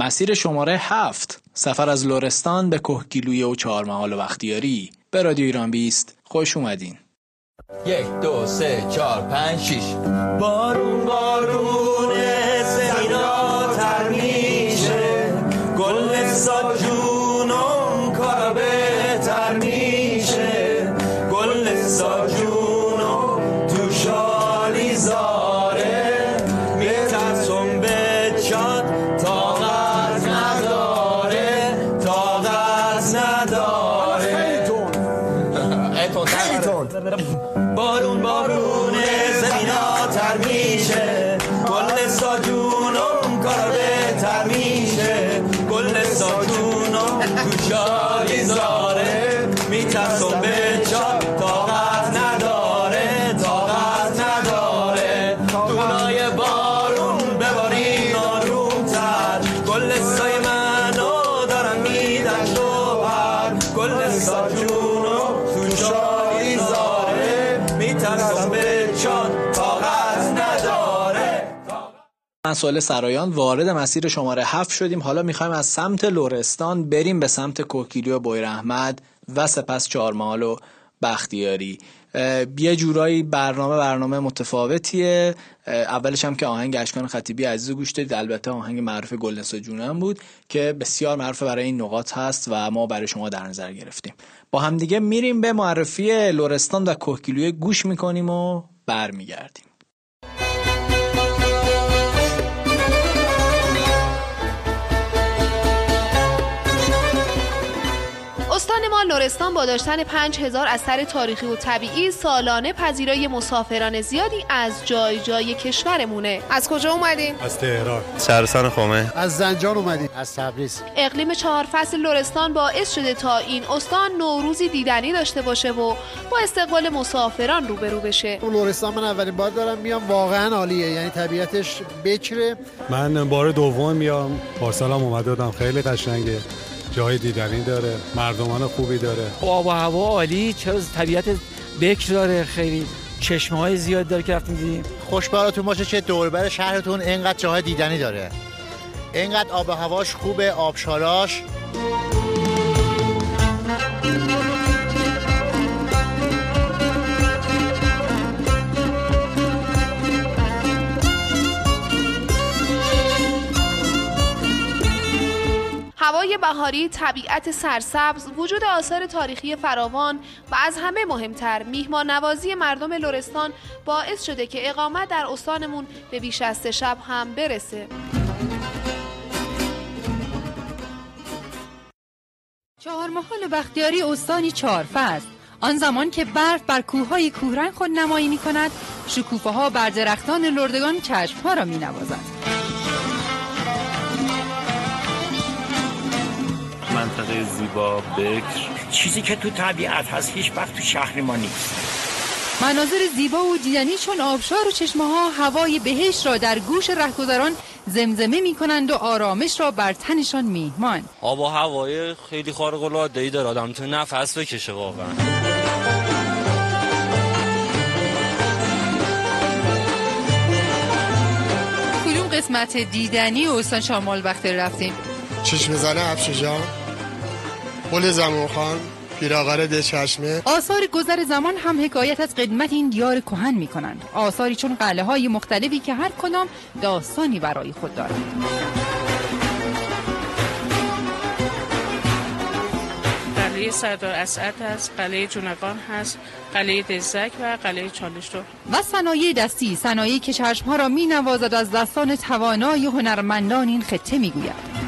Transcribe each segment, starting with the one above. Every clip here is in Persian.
مسیر شماره هفت. سفر از لورستان به کهگیلویه و چهارمحال و بختیاری. به رادیو ایران بیست. خوش اومدین. یک دو سه چهار پنج شیش. بارون بارون زمینا تر میشه. گل ساجونم مسائل سرایان وارد مسیر شماره هفت شدیم. حالا می‌خوایم از سمت لورستان بریم به سمت کوکیلی و بویر احمد و سپس چهارمحال و بختیاری. یه جورایی برنامه برنامه متفاوتیه. اولش هم که آهنگ اشکان خطیبی عزیز گوش دادید. البته آهنگ معروف گلنسا جونم بود که بسیار معروف برای این نقاط هست و ما برای شما در نظر گرفتیم. با همدیگه میریم به معرفی لورستان و کوکیلوی گوش می‌کنیم و برمیگردیم. ما لرستان با داشتن 5000 اثر تاریخی و طبیعی سالانه پذیرای مسافران زیادی از جای جای کشورمونه. از کجا اومدین؟ از تهران. شهرستان خمه. از زنجان اومدیم از تبریز. اقلیم چهار فصل لرستان باعث شده تا این استان نوروزی دیدنی داشته باشه و با استقبال مسافران روبرو بشه. تو لرستان من اولین بار دارم میام. واقعا عالیه. یعنی طبیعتش بکره. من بار دوم میام. پارسالم اومده بودم. خیلی قشنگه. جای دیدنی داره مردمان خوبی داره. آب و هوا عالی چرا طبیعت بکر داره؟ خیلی چشمه های زیاد داره که رفتیم دیدیم. خوش براتون باشه که دوربر شهرتون اینقدر جاهای دیدنی داره. اینقدر آب و هواش خوبه آبشاراش. بهاری، طبیعت سرسبز، وجود آثار تاریخی فراوان و از همه مهمتر میهمان نوازی مردم لرستان باعث شده که اقامت در استانمون به بیش از سه شب هم برسه. چهارمحال و بختیاری استانی چهارفه است آن زمان که برف بر کوههای کوهرنگ خود نمایی می کند شکوفه ها بر درختان لردگان چشم ها را می نوازد زیبا بکر. چیزی که تو طبیعت هست هیچ وقت تو شهر ما نیست. مناظر زیبا و دیدنی چون آبشار و چشمه ها هوای بهشت را در گوش رهگذران زمزمه می کنند و آرامش را بر تنشان میهمان آب و هوای خیلی خارق العاده ای داره. آدم تو نفس بکشه واقعا. کدوم قسمت دیدنی استان شامال بختیاری رفتیم. چشم زنه افشجان پل زمان خان پیراغر ده چشمه. آثار گذر زمان هم حکایت از قدمت این دیار کهن می کنند آثاری چون قله های مختلفی که هر کدام داستانی برای خود دارند. قلعه سردار اسعد هست قلعه جونگان هست قلعه دزدک و قلعه چالشتو و صنایع دستی صنایعی که چشمها را می نوازد از دستان توانای هنرمندان این خطه می گوید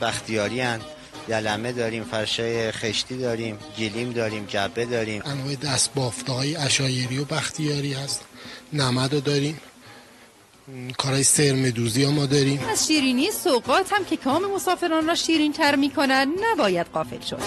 بختیاری هن. یلمه داریم فرشای خشتی داریم گلیم داریم جبه داریم. انواع دست بافته های اشایری و بختیاری هست. نمد رو داریم. کارهای سرمدوزی ها ما داریم. از شیرینی سوقات هم که کام مسافران را شیرین تر می کنند نباید قافل شد.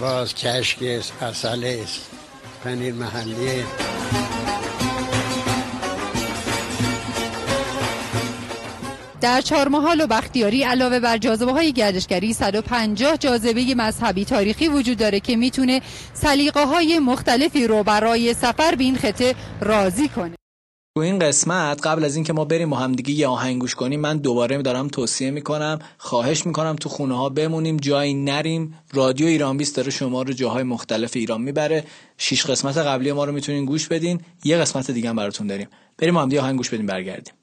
راز کشک است اصل است پنیر محلی. در چهارمحال و بختیاری علاوه بر جاذبه های گردشگری 150 جاذبه مذهبی تاریخی وجود داره که می‌تونه سلیقه های مختلفی رو برای سفر به این خطه راضی کنه. تو این قسمت قبل از اینکه ما بریم با همدیگه یه آهنگ کنیم من دوباره دارم توصیه می‌کنم خواهش می‌کنم تو خونه ها بمونیم جایی نریم. رادیو ایران بیست داره شما رو جاهای مختلف ایران می‌بره. شش قسمت قبلی ما رو می‌تونین گوش بدین. یه قسمت دیگه هم براتون داریم. بریم هم دیگه آهنگ گوش بدیم برگردیم.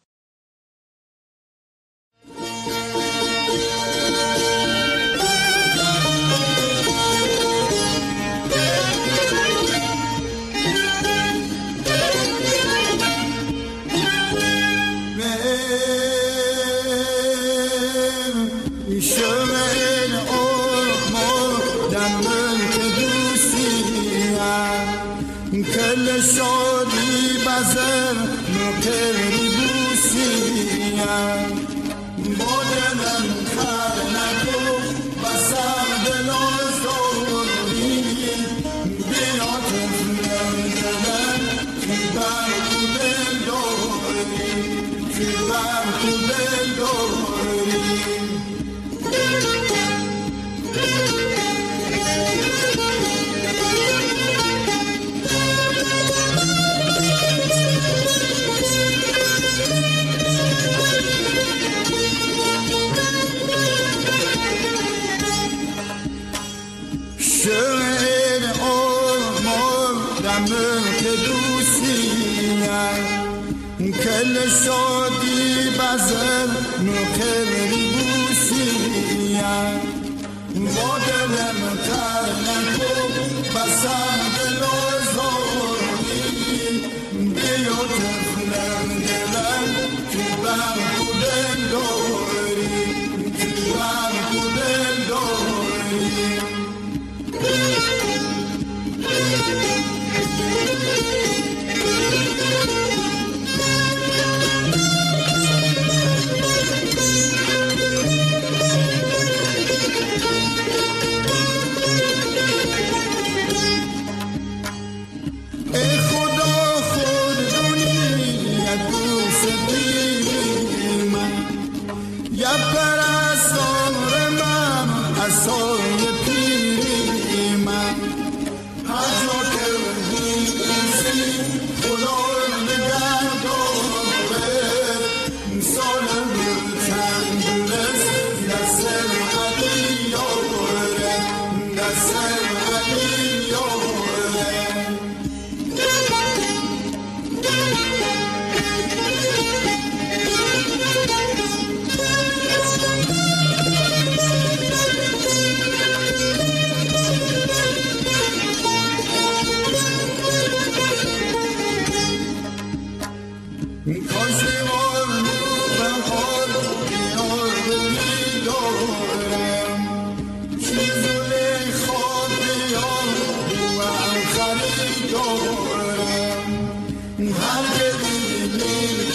نکری بوسیم با دلم کر کل شادی بزر نخری بوسیم با دلم کر نکو بسم دل آزاری بیا تفلم دلم تو دل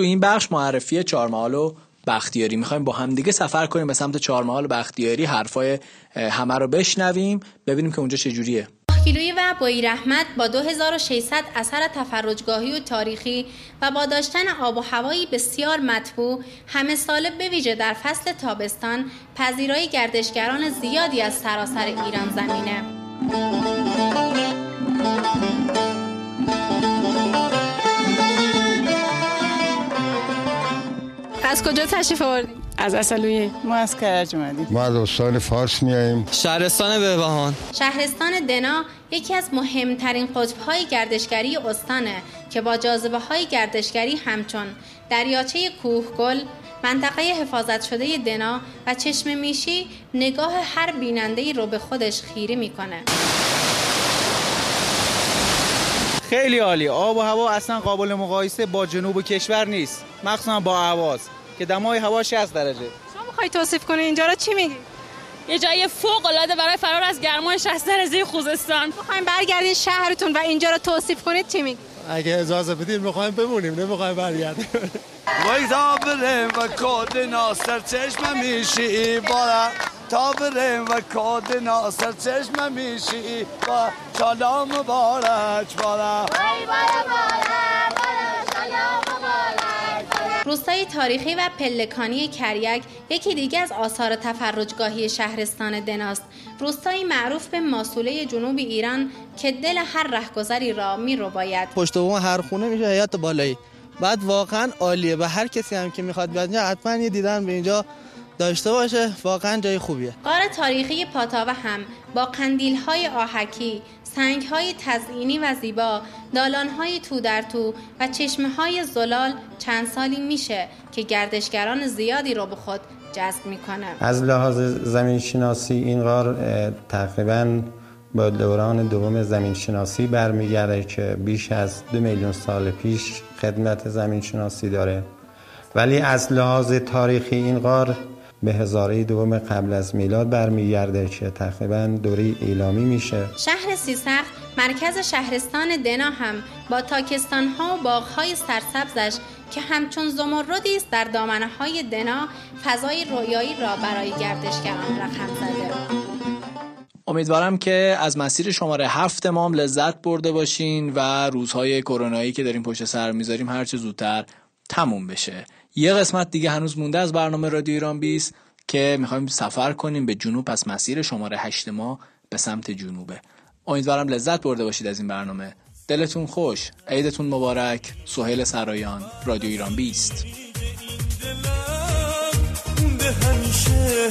تو این بخش معرفی چهارمحال و بختیاری. می‌خوایم با همدیگه سفر کنیم به سمت چهارمحال و بختیاری. حرفای همه رو بشنویم ببینیم که اونجا چجوریه کیلویی و بایی رحمت با 2600 اثر تفرجگاهی و تاریخی و با داشتن آب و هوایی بسیار مطبوع همه ساله به ویژه در فصل تابستان پذیرای گردشگران زیادی از سراسر ایران زمینه. از کجا تشریف آوردید؟ از اصلویه ما از کرج اومدیم. ما از استان فارس میاییم. شهرستان بهبهان. شهرستان دنا یکی از مهمترین قطبهای گردشگری استانه که با جاذبه های گردشگری همچون دریاچه کوهگل منطقه حفاظت شده دنا و چشم میشی نگاه هر بیننده رو به خودش خیره می‌کنه. خیلی عالی. آب و هوا اصلا قابل مقایسه با جنوب کشور نیست. مخصوصا با اهواز که دمای هوا 60 درجه. شما می‌خوای توصیف کنی اینجا رو؟ چی میگی؟ یه جای فوق العاده برای فرار از گرمای 60 درجه خوزستان. می‌خوایم برگردین شهرتون و اینجا رو توصیف کنید چی میگی؟ اگه اجازه بدید می‌خوایم بمونیم نمی‌خوایم برگردیم. وای تا بریم و کود ناصر چشم میشی بالا تا بریم و کود ناصر چشم میشی با شالا مبارک بالا روستای تاریخی و پلکانی کریک یکی دیگه از آثار تفرجگاهی شهرستان دناست. روستایی معروف به ماسوله جنوب ایران که دل هر رهگذری را می رو باید پشت بوم هر خونه میشه حیات بالایی. بعد واقعا عالیه و هر کسی هم که می‌خواد بیاد اینجا حتما یه دیدن به اینجا داشته باشه. واقعا جای خوبیه. قار تاریخی پاتاوه هم با قندیل های آهکی سنگ های تزئینی و زیبا دالان های تو در تو و چشمه های زلال چند سالی میشه که گردشگران زیادی رو به خود جذب می‌کنه. از لحاظ زمین شناسی این غار تقریبا با دوران دوم زمین شناسی برمیگرده که بیش از دو میلیون سال پیش خدمت زمین شناسی داره. ولی از لحاظ تاریخی این غار به هزاره دوم قبل از میلاد برمیگرده که تقریبا دوره ایلامی میشه. شهر سیسخت مرکز شهرستان دنا هم با تاکستان ها و باغ های سرسبزش که همچون زمردی است در دامنه های دنا فضای رویایی را برای گردشگران رقم زده. امیدوارم که از مسیر شماره هفت مام لذت برده باشین و روزهای کرونایی که داریم پشت سر می‌ذاریم هرچه زودتر تموم بشه. یه قسمت دیگه هنوز مونده از برنامه رادیو ایران 20 که می‌خوایم سفر کنیم به جنوب. پس مسیر شماره هشت ما به سمت جنوبه. امیدوارم لذت برده باشید از این برنامه. دلتون خوش. عیدتون مبارک. سهیل سرایان رادیو ایران 20 همیشه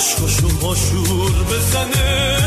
عشقاشو هاشور بزنه.